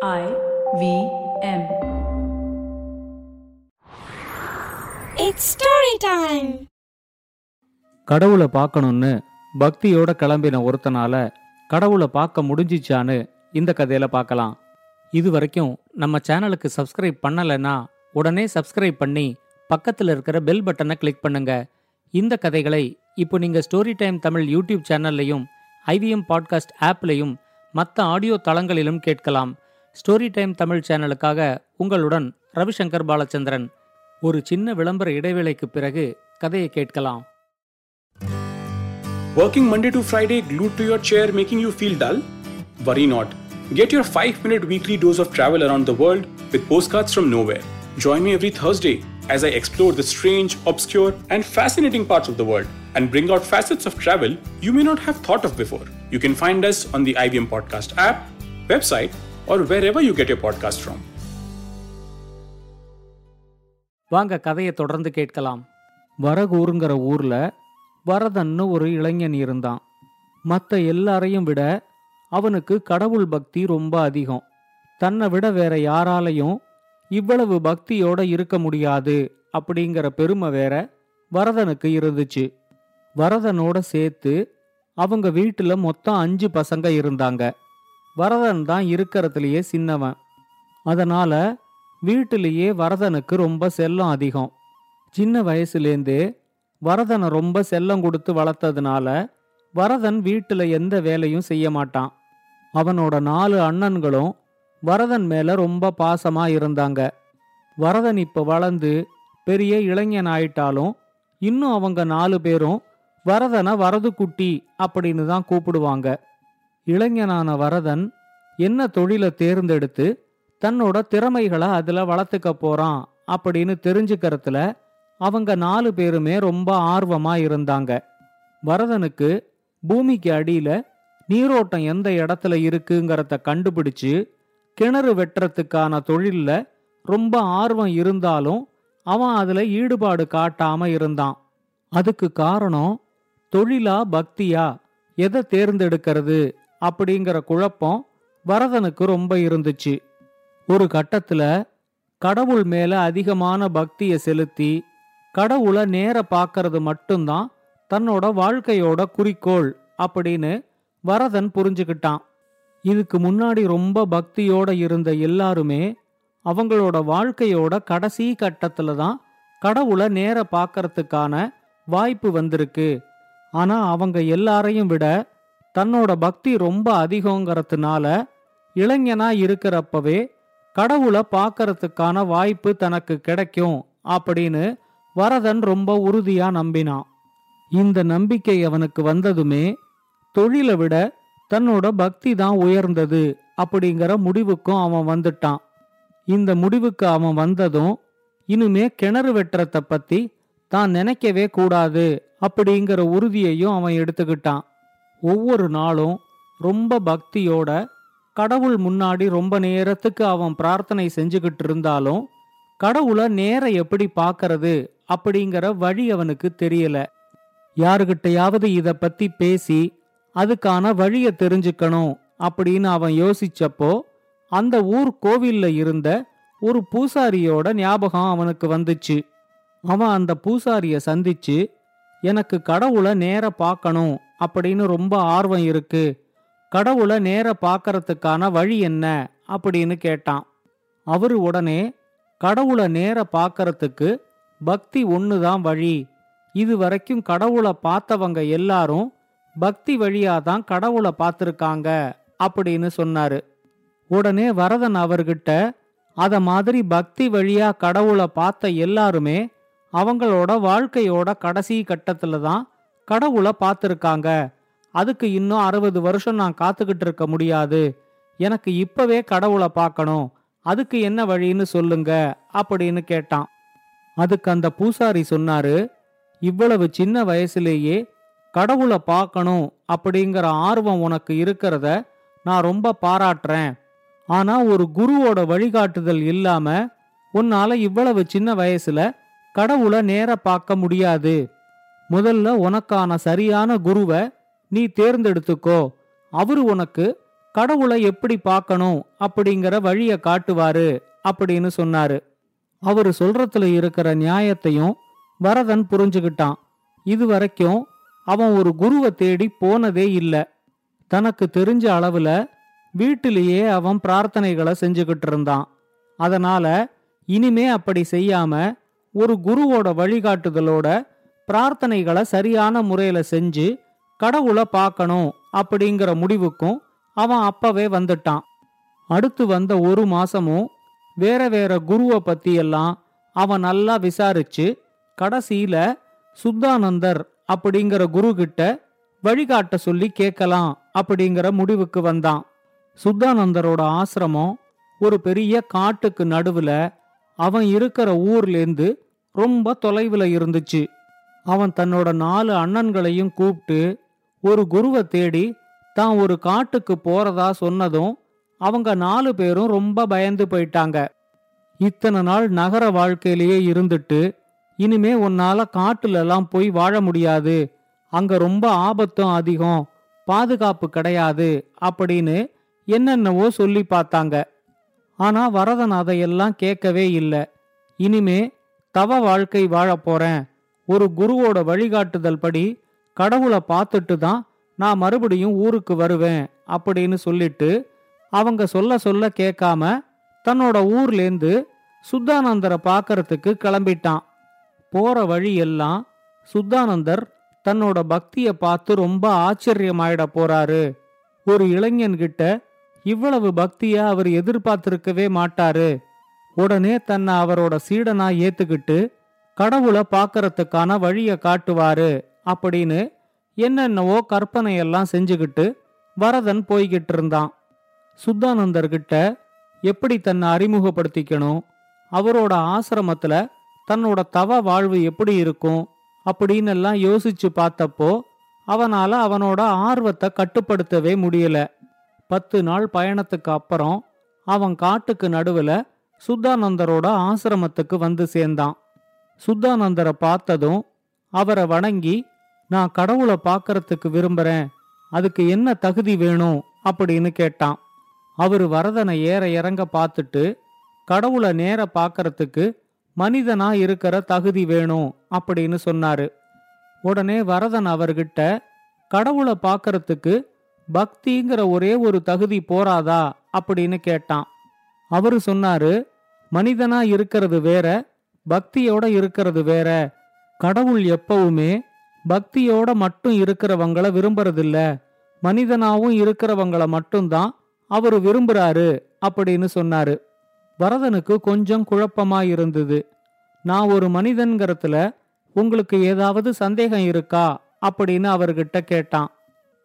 I V M. It's story time. கடவுளை பார்க்கணும்னு பக்தியோட கிளம்பின ஒருத்தனால கடவுளை பார்க்க முடிஞ்சிச்சான்னு இந்த கதையில பார்க்கலாம் இது வரைக்கும் நம்ம சேனலுக்கு சப்ஸ்கிரைப் பண்ணலைன்னா உடனே சப்ஸ்கிரைப் பண்ணி பக்கத்தில் இருக்கிற பெல் பட்டனை கிளிக் பண்ணுங்க இந்த கதைகளை இப்போ நீங்க ஸ்டோரி டைம் தமிழ் யூடியூப் சேனல்லையும் ஐவிஎம் பாட்காஸ்ட் ஆப்லையும் மற்ற ஆடியோ தளங்களிலும் கேட்கலாம் ஸ்டோரி டைம் தமிழ் சேனலுக்காக உங்களுடன் ரவிசங்கர் பாலச்சந்திரன் ஒரு சின்ன விளம்பர இடைவேளைக்கு பிறகு கதையை கேட்கலாம் Working Monday to Friday glued to your chair making you feel dull? Worry not. Get your 5 minute weekly dose of travel around the world with postcards from nowhere. Join me every Thursday as I explore the strange, obscure, and fascinating parts of the world and bring out facets of travel you may not have thought of before. You can find us on the IBM Podcast app, website, or wherever you get your podcast from. வாங்க கதையை தொடர்ந்து கேட்கலாம். வரகூருங்கிற ஊர்ல வரதன்னு ஒரு இளைஞன் இருந்தான். மற்ற எல்லாரையும் விட அவனுக்கு கடவுள் பக்தி ரொம்ப அதிகம். தன்னை விட வேற யாராலையும் இவ்வளவு பக்தியோட இருக்க முடியாது அப்படிங்கிற பெருமை வேற வரதனுக்கு இருந்துச்சு. வரதனோட சேர்த்து அவங்க வீட்டில் மொத்தம் அஞ்சு பசங்க இருந்தாங்க. வரதன் தான் இருக்கிறதுலயே சின்னவன். அதனால வீட்டிலேயே வரதனுக்கு ரொம்ப செல்லம் அதிகம். சின்ன வயசுலேருந்தே வரதனை ரொம்ப செல்லம் கொடுத்து வளர்த்ததுனால வரதன் வீட்டில் எந்த வேலையும் செய்ய மாட்டான். அவனோட நாலு அண்ணன்களும் வரதன் மேல ரொம்ப பாசமா இருந்தாங்க. வரதன் இப்ப வளர்ந்து பெரிய இளைஞன் ஆயிட்டாலும் இன்னும் அவங்க நாலு பேரும் வரதனை வரது குட்டி அப்படின்னு தான் கூப்பிடுவாங்க. இளைஞனான வரதன் என்ன தொழிலை தேர்ந்தெடுத்து தன்னோட திறமைகளை அதுல வளர்த்துக்க போறான் அப்படின்னு தெரிஞ்சுக்கிறதுல அவங்க நாலு பேருமே ரொம்ப ஆர்வமா இருந்தாங்க. வரதனுக்கு பூமிக்கு அடியில நீரோட்டம் எந்த இடத்துல இருக்குங்கிறத கண்டுபிடிச்சு கிணறு வெட்டுறதுக்கான தொழில்ல ரொம்ப ஆர்வம் இருந்தாலும் அவன் அதுல ஈடுபாடு காட்டாம இருந்தான். அதுக்கு காரணம் தொழிலா பக்தியா? எதை தேர்ந்தெடுக்கிறது? அப்படிங்கிற குழப்பம் வரதனுக்கு ரொம்ப இருந்துச்சு. ஒரு கட்டத்துல கடவுள் மேல அதிகமான பக்தியை செலுத்தி கடவுளை நேர பார்க்கறது மட்டும்தான் தன்னோட வாழ்க்கையோட குறிக்கோள் அப்படின்னு வரதன் புரிஞ்சுக்கிட்டான். இதுக்கு முன்னாடி ரொம்ப பக்தியோட இருந்த எல்லாருமே அவங்களோட வாழ்க்கையோட கடைசி கட்டத்துல தான் கடவுளை நேர பார்க்கறதுக்கான வாய்ப்பு வந்திருக்கு. ஆனா அவங்க எல்லாரையும் விட தன்னோட பக்தி ரொம்ப அதிகங்கிறதுனால இளைஞனா இருக்கிறப்பவே கடவுளை பார்க்கறதுக்கான வாய்ப்பு தனக்கு கிடைக்கும் அப்படின்னு வரதன் ரொம்ப உறுதியா நம்பினான். இந்த நம்பிக்கை அவனுக்கு வந்ததுமே தொழிலை விட தன்னோட பக்தி தான் உயர்ந்தது அப்படிங்கிற முடிவுக்கும் அவன் வந்துட்டான். இந்த முடிவுக்கு அவன் வந்ததும் இனிமே கிணறு வெட்டுறத பத்தி தான் நினைக்கவே கூடாது அப்படிங்கிற உறுதியையும் அவன் எடுத்துக்கிட்டான். ஒவ்வொரு நாளும் ரொம்ப பக்தியோட கடவுள் முன்னாடி ரொம்ப நேரத்துக்கு அவன் பிரார்த்தனை செஞ்சுக்கிட்டு இருந்தாலும் கடவுளை நேர எப்படி பார்க்கறது அப்படிங்கிற வழி அவனுக்கு தெரியல. யாருகிட்டையாவது இத பத்தி பேசி அதுக்கான வழிய தெரிஞ்சுக்கணும் அப்படின்னு அவன் யோசிச்சப்போ அந்த ஊர் கோவில்ல இருந்த ஒரு பூசாரியோட ஞாபகம் அவனுக்கு வந்துச்சு. அவன் அந்த பூசாரிய சந்திச்சு எனக்கு கடவுளை நேர பார்க்கணும் அப்படின்னு ரொம்ப ஆர்வம் இருக்கு. கடவுளை நேர பார்க்கறதுக்கான வழி என்ன? அப்படின்னு கேட்டான். அவரு உடனே கடவுளை நேர பார்க்கறதுக்கு பக்தி ஒன்று தான் வழி. இது வரைக்கும் கடவுளை பார்த்தவங்க எல்லாரும் பக்தி வழியாக தான் கடவுளை பார்த்துருக்காங்க அப்படின்னு சொன்னாரு. உடனே வரதன் அவர்கிட்ட அத மாதிரி பக்தி வழியா கடவுளை பார்த்த எல்லாருமே அவங்களோட வாழ்க்கையோட கடைசி கட்டத்துல தான் கடவுளை பார்த்துருக்காங்க. அதுக்கு இன்னும் அறுபது வருஷம் நான் காத்துக்கிட்டு இருக்க முடியாது. எனக்கு இப்பவே கடவுளை பார்க்கணும். அதுக்கு என்ன வழின்னு சொல்லுங்க அப்படின்னு கேட்டான். அதுக்கு அந்த பூசாரி சொன்னாரு இவ்வளவு சின்ன வயசுலேயே கடவுளை பார்க்கணும் அப்படிங்கிற ஆர்வம் உனக்கு இருக்கிறத நான் ரொம்ப பாராட்டுறேன். ஆனா ஒரு குருவோட வழிகாட்டுதல் இல்லாம உன்னால இவ்வளவு சின்ன வயசுல கடவுளை நேர பார்க்க முடியாது. முதல்ல உனக்கான சரியான குருவை நீ தேர்ந்தெடுத்துக்கோ. அவரு உனக்கு கடவுளை எப்படி பார்க்கணும்? அப்படிங்கிற வழிய காட்டுவாரு அப்படின்னு சொன்னாரு. அவரு சொல்றதுல இருக்கிற நியாயத்தையும் வரதன் புரிஞ்சுகிட்டான் இது வரைக்கும் அவன் ஒரு குருவை தேடி போனதே இல்லை. தனக்கு தெரிஞ்ச அளவுல வீட்டிலேயே அவன் பிரார்த்தனைகளை செஞ்சுக்கிட்டு இருந்தான். அதனால இனிமே அப்படி செய்யாம ஒரு குருவோட வழிகாட்டுதலோட பிரார்த்தனைகளை சரியான முறையில செஞ்சு கடவுளை பார்க்கணும் அப்படிங்கிற முடிவுக்கும் அவன் அப்பவே வந்துட்டான். அடுத்து வந்த ஒரு மாசமும் வேற வேற குருவை பத்தியெல்லாம் அவன் நல்லா விசாரிச்சு கடைசியில சுத்தானந்தர் அப்படிங்கிற குரு கிட்ட வழிகாட்ட சொல்லி கேட்கலாம் அப்படிங்கிற முடிவுக்கு வந்தான். சுத்தானந்தரோட ஆசிரமம் ஒரு பெரிய காட்டுக்கு நடுவுல அவன் இருக்கிற ஊர்லேருந்து ரொம்ப தொலைவில் இருந்துச்சு. அவன் தன்னோட நாலு அண்ணன்களையும் கூப்பிட்டு ஒரு குருவை தேடி தான் ஒரு காட்டுக்கு போறதா சொன்னதும் அவங்க நாலு பேரும் ரொம்ப பயந்து போயிட்டாங்க. இத்தனை நாள் நகர வாழ்க்கையிலேயே இருந்துட்டு இனிமே உன்னால காட்டுலலாம் போய் வாழ முடியாது. அங்க ரொம்ப ஆபத்தும் அதிகம். பாதுகாப்பு கிடையாது. அப்படின்னு என்னென்னவோ சொல்லி பார்த்தாங்க. ஆனா வரதன் அதையெல்லாம் கேட்கவே இல்லை. இனிமே தவ வாழ்க்கை வாழப் போறேன். ஒரு குருவோட வழிகாட்டுதல் படி கடவுளை பார்த்துட்டு தான் நான் மறுபடியும் ஊருக்கு வருவேன் அப்படின்னு சொல்லிட்டு அவங்க சொல்ல சொல்ல கேட்காம தன்னோட ஊர்லேருந்து சுத்தானந்தரை பார்க்கறதுக்கு கிளம்பிட்டான். போற வழி எல்லாம் சுத்தானந்தர் தன்னோட பக்தியை பார்த்து ரொம்ப ஆச்சரியமாயிட போறாரு. ஒரு இளைஞன்கிட்ட இவ்வளவு பக்திய அவர் எதிர்பார்த்திருக்கவே மாட்டாரு. உடனே தன்னை அவரோட சீடனா ஏத்துக்கிட்டு கடவுளை பார்க்கறதுக்கான வழிய காட்டுவாரு அப்படின்னு என்னென்னவோ கற்பனையெல்லாம் செஞ்சுக்கிட்டு வரதன் போய்கிட்டு இருந்தான். சுத்தானந்தர்கிட்ட எப்படி தன்னை அறிமுகப்படுத்திக்கணும்? அவரோட ஆசிரமத்துல தன்னோட தவ வாழ்வு எப்படி இருக்கும்? அப்படின்னு எல்லாம் யோசிச்சு பார்த்தப்போ அவனால அவனோட ஆர்வத்தை கட்டுப்படுத்தவே முடியல. பத்து நாள் பயணத்துக்கு அப்புறம் அவன் காட்டுக்கு நடுவுல சுத்தானந்தரோட ஆசிரமத்துக்கு வந்து சேர்ந்தான். சுத்தானந்தரை பார்த்ததும் அவரை வணங்கி நான் கடவுளை பார்க்கறதுக்கு விரும்புறேன். அதுக்கு என்ன தகுதி வேணும்? அப்படின்னு கேட்டான். அவர் வரதனை ஏற இறங்க பார்த்துட்டு கடவுளை நேர பார்க்கறதுக்கு மனிதனா இருக்கிற தகுதி வேணும் அப்படின்னு சொன்னாரு. உடனே வரதன் அவர்கிட்ட கடவுளை பார்க்கறதுக்கு பக்திங்கிற ஒரே ஒரு தகுதி போராதா அப்படின்னு கேட்டான். அவரு சொன்னாரு மனிதனா இருக்கிறது வேற பக்தியோட இருக்கிறது வேற. கடவுள் எப்பவுமே பக்தியோட மட்டும் இருக்கிறவங்கள விரும்புறதில்ல. மனிதனாவும் இருக்கிறவங்கள மட்டும்தான் அவர் விரும்புறாரு அப்படின்னு சொன்னாரு. வரதனுக்கு கொஞ்சம் குழப்பமா இருந்தது. நான் ஒரு மனிதன்கிறதுல உங்களுக்கு ஏதாவது சந்தேகம் இருக்கா? அப்படின்னு அவர்கிட்ட கேட்டான்.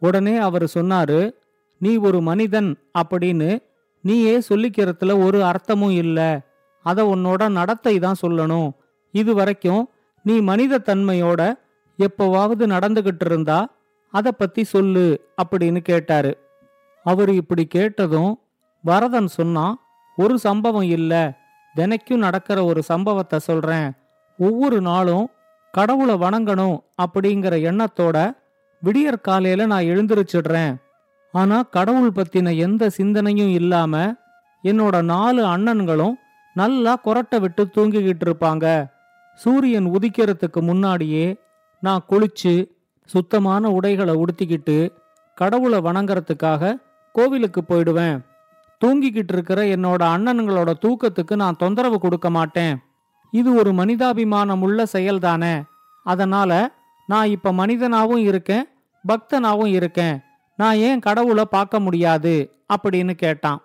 உடனே அவர் சொன்னாரு நீ ஒரு மனிதன் அப்படின்னு நீயே சொல்லிக்கிறதுல ஒரு அர்த்தமும் இல்லை. அத உன்னோட நடத்தை தான் சொல்லணும். இது வரைக்கும் நீ மனித தன்மையோட எப்பவாவது நடந்துகிட்டு இருந்தா அத பத்தி சொல்லு அப்படின்னு கேட்டாரு. அவர் இப்படி கேட்டதும் வரதன் சொன்னான் ஒரு சம்பவம் இல்ல. தினைக்கும் நடக்கிற ஒரு சம்பவத்தை சொல்றேன். ஒவ்வொரு நாளும் கடவுளை வணங்கணும் அப்படிங்கிற எண்ணத்தோட விடியற் காலையில நான் எழுந்திருச்சிடுறேன். ஆனா கடவுள் பத்தின எந்த சிந்தனையும் இல்லாம என்னோட நாலு அண்ணன்களும் நல்லா கொரட்டை விட்டு தூங்கிக்கிட்டு இருப்பாங்க. சூரியன் உதிக்கிறதுக்கு முன்னாடியே நான் குளிச்சு சுத்தமான உடைகளை உடுத்திக்கிட்டு கடவுளை வணங்கறதுக்காக கோவிலுக்கு போயிடுவேன். தூங்கிக்கிட்டு இருக்கிற என்னோட அண்ணனுங்களோட தூக்கத்துக்கு நான் தொந்தரவு கொடுக்க மாட்டேன். இது ஒரு மனிதாபிமானம் உள்ள செயல்தானே அதனால நான் இப்ப மனிதனாவும் இருக்கேன் பக்தனாவும் இருக்கேன். நான் ஏன் கடவுளை பார்க்க முடியாது? அப்படின்னு கேட்டான்.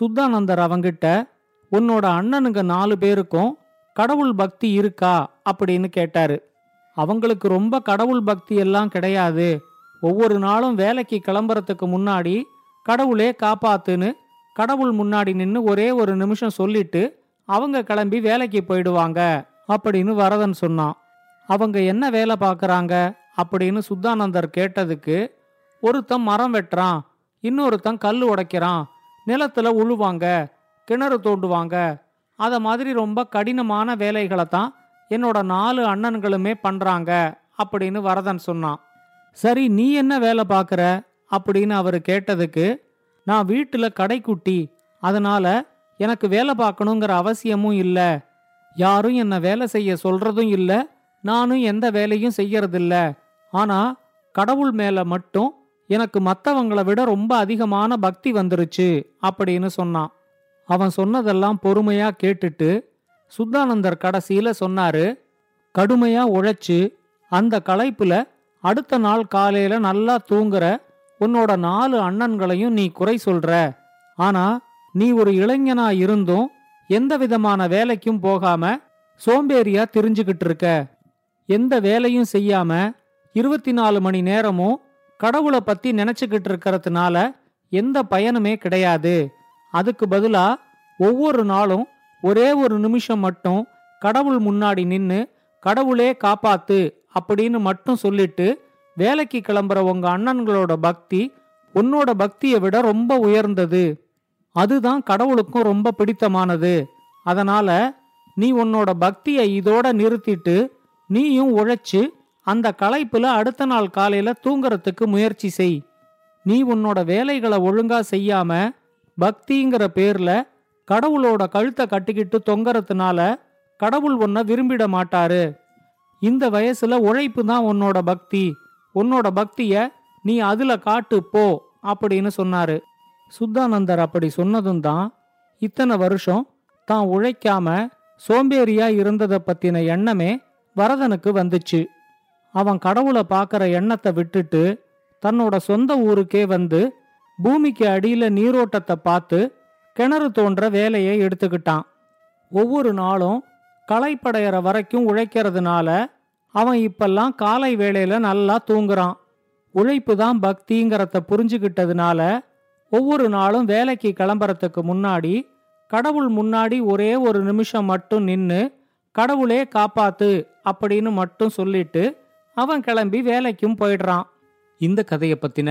சுத்தானந்தர் அவங்கிட்ட உன்னோட அண்ணனுங்க நாலு பேருக்கும் கடவுள் பக்தி இருக்கா அப்படின்னு கேட்டாரு. அவங்களுக்கு ரொம்ப கடவுள் பக்தி எல்லாம் கிடையாது. ஒவ்வொரு நாளும் வேலைக்கு கிளம்புறதுக்கு முன்னாடி கடவுளே காப்பாத்துன்னு கடவுள் முன்னாடி நின்று ஒரே ஒரு நிமிஷம் சொல்லிட்டு அவங்க கிளம்பி வேலைக்கு போயிடுவாங்க அப்படின்னு வரதன் சொன்னான். அவங்க என்ன வேலை பார்க்குறாங்க அப்படின்னு சுத்தானந்தர் கேட்டதுக்கு ஒருத்தன் மரம் வெட்டுறான் இன்னொருத்தன் கல் உடைக்கிறான் நிலத்துல உழுவாங்க கிணறு தோண்டுவாங்க. அதை மாதிரி ரொம்ப கடினமான வேலைகளை தான் என்னோட நாலு அண்ணன்களுமே பண்றாங்க அப்படின்னு வரதன் சொன்னான். சரி நீ என்ன வேலை பார்க்குற? அப்படின்னு அவர் கேட்டதுக்கு நான் வீட்டில் கடைக்குட்டி அதனால எனக்கு வேலை பார்க்கணுங்கிற அவசியமும் இல்லை. யாரும் என்னை வேலை செய்ய சொல்றதும் இல்லை. நானும் எந்த வேலையும் செய்யறதில்ல. ஆனா கடவுள் மேல மட்டும் எனக்கு மற்றவங்களை விட ரொம்ப அதிகமான பக்தி வந்துருச்சு அப்படின்னு சொன்னான். அவன் சொன்னதெல்லாம் பொறுமையா கேட்டுட்டு சுத்தானந்தர் கடைசியில சொன்னாரு கடுமையா உழைச்சு அந்த களைப்புல அடுத்த நாள் காலையில நல்லா தூங்குற உன்னோட நாலு அண்ணன்களையும் நீ குறை சொல்ற. ஆனா நீ ஒரு இளைஞனா இருந்தும் எந்த விதமான வேலைக்கும் போகாம சோம்பேறியா திரிஞ்சுகிட்டு இருக்க. எந்த வேலையும் செய்யாம இருபத்தி நாலு மணி நேரமும் கடவுளை பத்தி நினைச்சுக்கிட்டு இருக்கிறதுனால எந்த பயனுமே கிடையாது. அதுக்கு பதிலா ஒவ்வொரு நாளும் ஒரே ஒரு நிமிஷம் மட்டும் கடவுள் முன்னாடி நின்னு கடவுளே காப்பாத்து அப்படின்னு மட்டும் சொல்லிட்டு வேலைக்கு கிளம்புற உங்க அண்ணன்களோட பக்தி உன்னோட பக்தியை விட ரொம்ப உயர்ந்தது. அதுதான் கடவுளுக்கும் ரொம்ப பிடித்தமானது. அதனால நீ உன்னோட பக்தியை இதோட நிறுத்திட்டு நீயும் உழைச்சு அந்த களைப்புல அடுத்த நாள் காலையில தூங்குறதுக்கு முயற்சி செய். நீ உன்னோட வேலைகளை ஒழுங்கா செய்யாம பக்திங்கிற பேர்ல கடவுளோட கழுத்தை கட்டிக்கிட்டு தொங்கறதுனால கடவுள் உன்னை விரும்பிட மாட்டாரு. இந்த வயசுல உழைப்பு தான் உன்னோட பக்தி. உன்னோட பக்திய நீ அதுல காட்டு போ அப்படின்னு சொன்னாரு. சுத்தானந்தர் அப்படி சொன்னதும் தான் இத்தனை வருஷம் தான் உழைக்காம சோம்பேறியா இருந்ததை பத்தின எண்ணமே வரதனுக்கு வந்துச்சு. அவன் கடவுளை பார்க்கற எண்ணத்தை விட்டுட்டு தன்னோட சொந்த ஊருக்கே வந்து பூமிக்கு அடியில நீரோட்டத்தை பார்த்து கிணறு தோன்ற வேலையை எடுத்துக்கிட்டான். ஒவ்வொரு நாளும் களைப்படையிற வரைக்கும் உழைக்கிறதுனால அவன் இப்பெல்லாம் காலை வேளையில நல்லா தூங்குறான். உழைப்பு தான் பக்திங்கிறத புரிஞ்சுக்கிட்டதுனால ஒவ்வொரு நாளும் வேலைக்கு கிளம்புறதுக்கு முன்னாடி கடவுள் முன்னாடி ஒரே ஒரு நிமிஷம் மட்டும் நின்னு கடவுளே காப்பாத்து அப்படின்னு மட்டும் சொல்லிட்டு அவன் கிளம்பி வேலைக்கும் போயிடுறான். இந்த கதையை பத்தின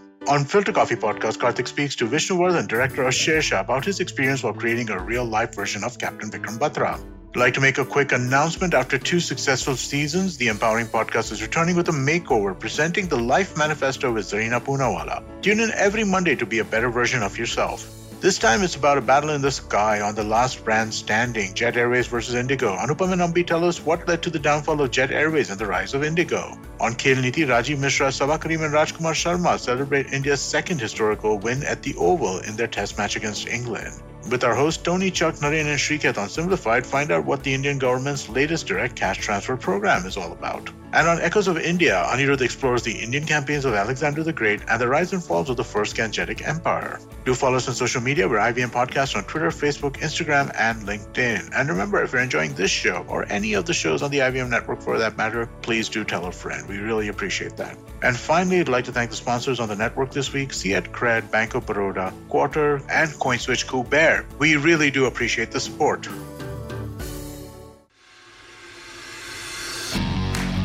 On Filter Coffee Podcast, Karthik speaks to Vishnu Vardhan, director of Shersha, about his experience while creating a real life version of Captain Vikram Batra. I'd like to make a quick announcement. After two successful seasons, the Empowering Podcast is returning with a makeover, presenting the Life Manifesto with Zarina Poonawala. Tune in every Monday to be a better version of yourself. This time it's about a battle in the sky on the last brand standing, Jet Airways versus Indigo. Anupam and Ambi tell us what led to the downfall of Jet Airways and the rise of Indigo. On Khel Niti, Rajiv Mishra, Sabha Karim and Rajkumar Sharma celebrate India's second historical win at the Oval in their test match against England. With our host Tony, Chuck, Naren, and Shriketh on Simplified, find out what the Indian government's latest direct cash transfer program is all about. And on Echoes of India, Anirudh explores the Indian campaigns of Alexander the Great and the rise and falls of the First Gangetic Empire. Do follow us on social media. We're IVM Podcast on Twitter, Facebook, Instagram, and LinkedIn. And remember, if you're enjoying this show or any of the shows on the IVM network for that matter, please do tell a friend. We really appreciate that. And finally, I'd like to thank the sponsors on the network this week Fiat Cred, Bank of Baroda, Quarter, and CoinSwitch Bear. We really do appreciate the support.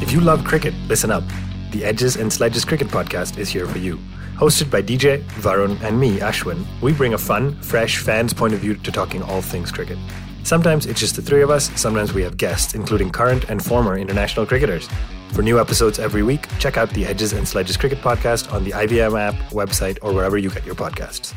If you love cricket, listen up. The Edges and Sledges Cricket Podcast is here for you. Hosted by DJ, Varun, and me, Ashwin, we bring a fun, fresh fan's point of view to talking all things cricket. Sometimes it's just the three of us, sometimes we have guests, including current and former international cricketers. For new episodes every week, check out the Edges and Sledges Cricket Podcast on the IVM app, website, or wherever you get your podcasts.